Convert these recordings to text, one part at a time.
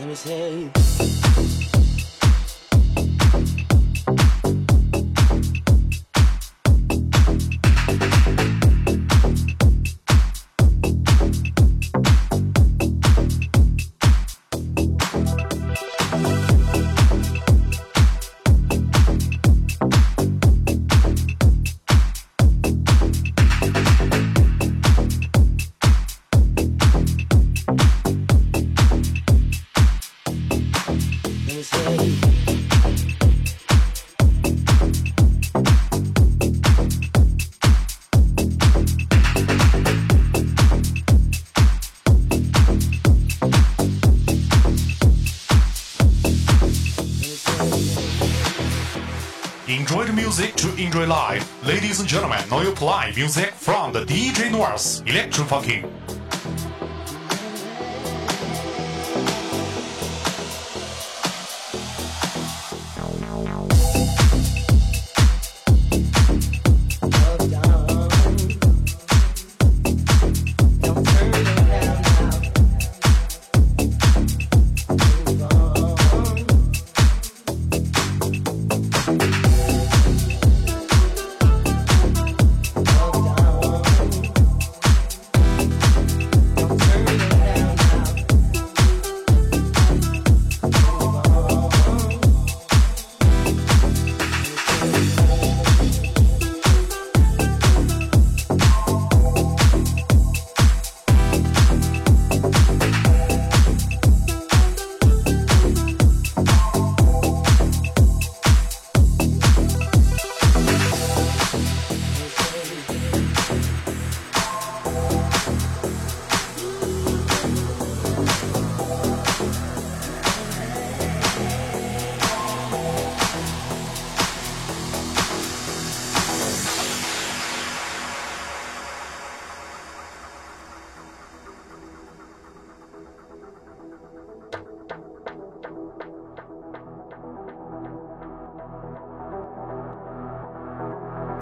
Let me say. Enjoy the music to enjoy life. Ladies and gentlemen, now you play music from the DJ North Electro.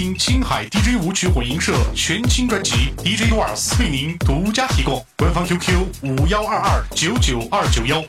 青海 DJ 舞曲混音社全新专辑 DJ North 为您独家提供，官方 QQ 五幺二二九九二九幺。